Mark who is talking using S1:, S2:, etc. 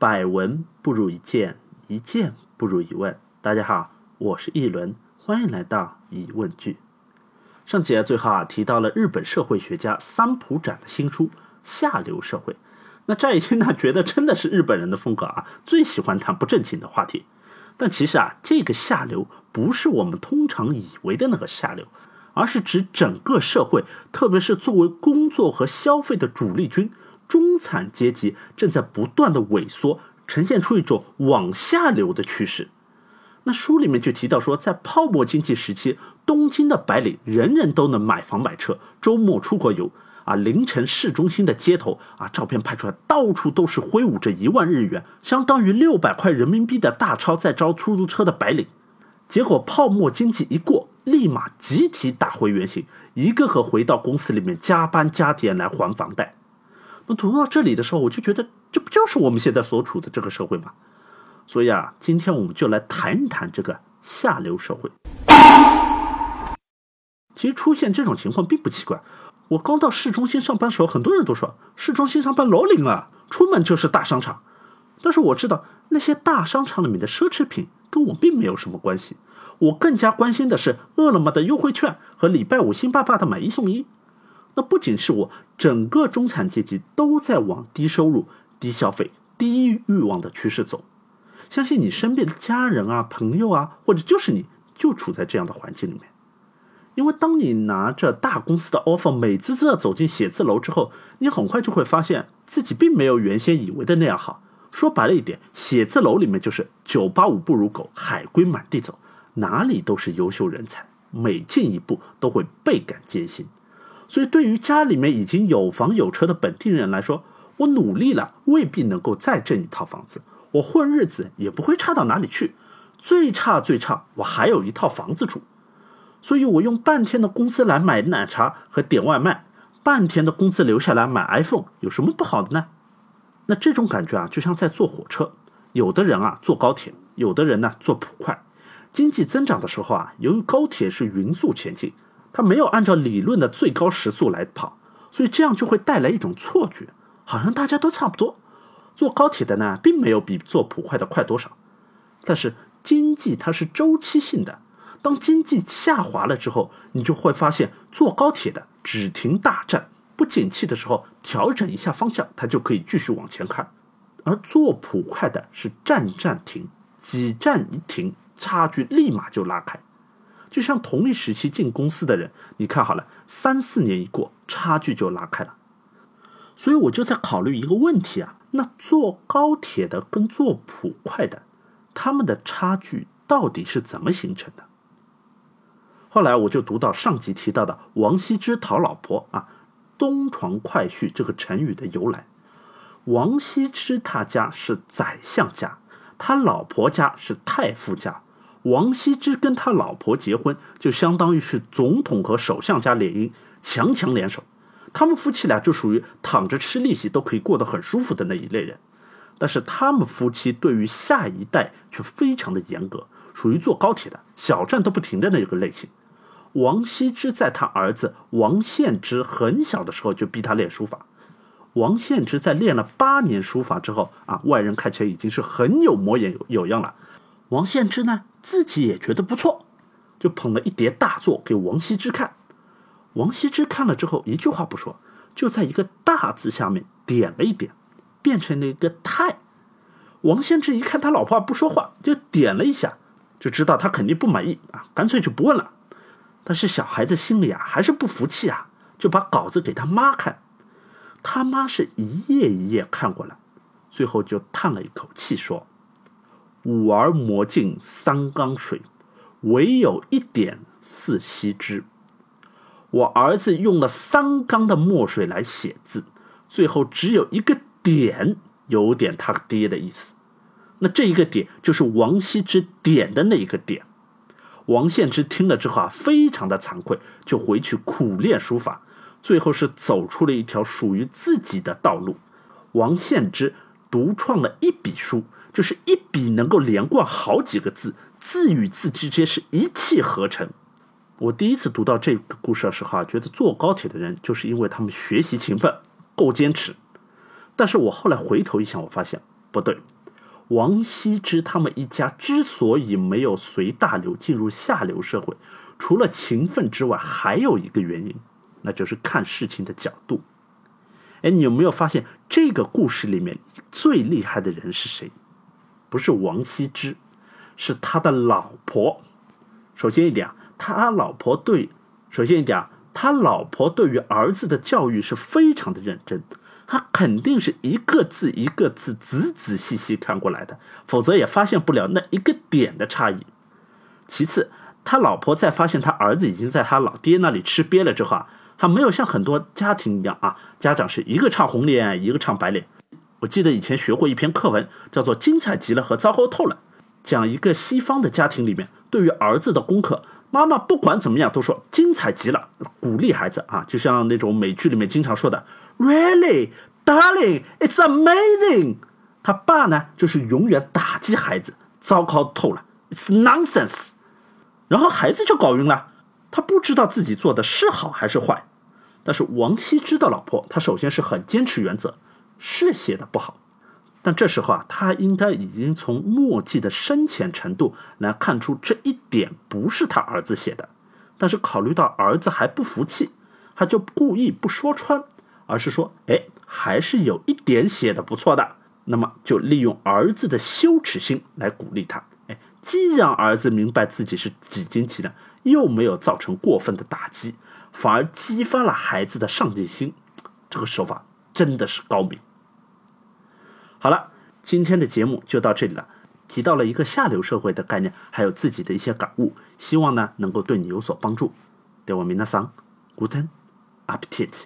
S1: 百闻不如一见，一见不如一问。大家好，我是一轮，欢迎来到疑问句。上节最后啊提到了日本社会学家三浦展的新书《下流社会》。那乍一听呢，觉得真的是日本人的风格啊，最喜欢谈不正经的话题。但其实啊，这个下流不是我们通常以为的那个下流，而是指整个社会，特别是作为工作和消费的主力军。中产阶级正在不断的萎缩，呈现出一种往下流的趋势。那书里面就提到说，在泡沫经济时期，东京的白领人人都能买房买车，周末出国游啊，凌晨市中心的街头啊，照片拍出来，到处都是挥舞着一万日元，相当于六百块人民币的大钞在招出租车的白领。结果泡沫经济一过，立马集体打回原形，一个个回到公司里面加班加点来还房贷。我读到这里的时候，我就觉得这不就是我们现在所处的这个社会吗？所以啊，今天我们就来谈一谈这个下流社会。其实出现这种情况并不奇怪。我刚到市中心上班的时候，很多人都说市中心上班老灵啊，出门就是大商场。但是我知道那些大商场里面的奢侈品跟我并没有什么关系。我更加关心的是饿了么的优惠券和礼拜五星爸爸的买一送一。那不仅是我，整个中产阶级都在往低收入、低消费、低欲望的趋势走。相信你身边的家人啊、朋友啊，或者就是你就处在这样的环境里面。因为当你拿着大公司的 offer，美滋滋的走进写字楼之后，你很快就会发现自己并没有原先以为的那样好。说白了一点，写字楼里面就是九八五不如狗，海归满地走，哪里都是优秀人才，每进一步都会倍感艰辛。所以，对于家里面已经有房有车的本地人来说，我努力了未必能够再挣一套房子，我混日子也不会差到哪里去，最差最差我还有一套房子住。所以我用半天的工资来买奶茶和点外卖，半天的工资留下来买 iPhone，有什么不好的呢？那这种感觉啊，就像在坐火车，有的人啊坐高铁，有的人呢坐普快。经济增长的时候啊，由于高铁是匀速前进。它没有按照理论的最高时速来跑，所以这样就会带来一种错觉，好像大家都差不多。坐高铁的呢，并没有比坐普快的快多少。但是经济它是周期性的，当经济下滑了之后，你就会发现坐高铁的只停大站，不景气的时候调整一下方向，它就可以继续往前看；而坐普快的是站站停，几站一停，差距立马就拉开。就像同一时期进公司的人，你看好了，三四年一过，差距就拉开了。所以我就在考虑一个问题啊，那坐高铁的跟坐普快的，他们的差距到底是怎么形成的？后来我就读到上集提到的王羲之讨老婆啊，东床快婿这个成语的由来。王羲之他家是宰相家，他老婆家是太傅家。王羲之跟他老婆结婚，就相当于是总统和首相家联姻，强强联手。他们夫妻俩就属于躺着吃利息都可以过得很舒服的那一类人。但是他们夫妻对于下一代却非常的严格，属于坐高铁的小站都不停的那一个类型。王羲之在他儿子王献之很小的时候就逼他练书法。王献之在练了八年书法之后啊，外人看起来已经是很有模样有有样了。王献之呢？自己也觉得不错，就捧了一叠大作给王羲之看。王羲之看了之后，一句话不说，就在一个大字下面点了一点，变成了一个太。王献之一看他老婆不说话，就点了一下，就知道他肯定不满意啊，干脆就不问了。但是小孩子心里啊还是不服气啊，就把稿子给他妈看。他妈是一页一页看过来，最后就叹了一口气说。五儿磨尽三缸水，唯有一点似羲之。我儿子用了三缸的墨水来写字，最后只有一个点，有点他爹的意思。那这一个点就是王羲之点的那一个点。王献之听了之后啊，非常的惭愧，就回去苦练书法，最后是走出了一条属于自己的道路。王献之独创了一笔书。就是一笔能够连贯好几个字，字与字之间是一气呵成。我第一次读到这个故事的时候啊，觉得坐高铁的人就是因为他们学习勤奋、够坚持。但是我后来回头一想，我发现不对，王羲之他们一家之所以没有随大流进入下流社会，除了勤奋之外，还有一个原因，那就是看事情的角度。哎，你有没有发现这个故事里面最厉害的人是谁？不是王羲之，是他的老婆。首先一点啊，他老婆对，首先一点，他老婆对于儿子的教育是非常的认真。他肯定是一个字一个字仔仔细细看过来的，否则也发现不了那一个点的差异。其次，他老婆在发现他儿子已经在他老爹那里吃瘪了之后啊，他没有像很多家庭一样啊，家长是一个唱红脸，一个唱白脸。我记得以前学过一篇课文，叫做《精彩极了》和《糟糕透了》，讲一个西方的家庭里面，对于儿子的功课，妈妈不管怎么样都说精彩极了，鼓励孩子啊，就像那种美剧里面经常说的。Really, darling, it's amazing。他爸呢，就是永远打击孩子，糟糕透了，it's nonsense。然后孩子就搞晕了，他不知道自己做的是好还是坏。但是王羲之的老婆，她首先是很坚持原则，是写的不好，但这时候啊，他应该已经从墨迹的深浅程度来看出这一点不是他儿子写的。但是考虑到儿子还不服气，他就故意不说穿。而是说，哎，还是有一点写的不错的，那么就利用儿子的羞耻心来鼓励他，哎，既让儿子明白自己是几斤几两，又没有造成过分的打击，反而激发了孩子的上进心，这个手法真的是高明。好了，今天的节目就到这里了，提到了一个下流社会的概念，还有自己的一些感悟，希望呢能够对你有所帮助。对我明那桑，Guten Appetit。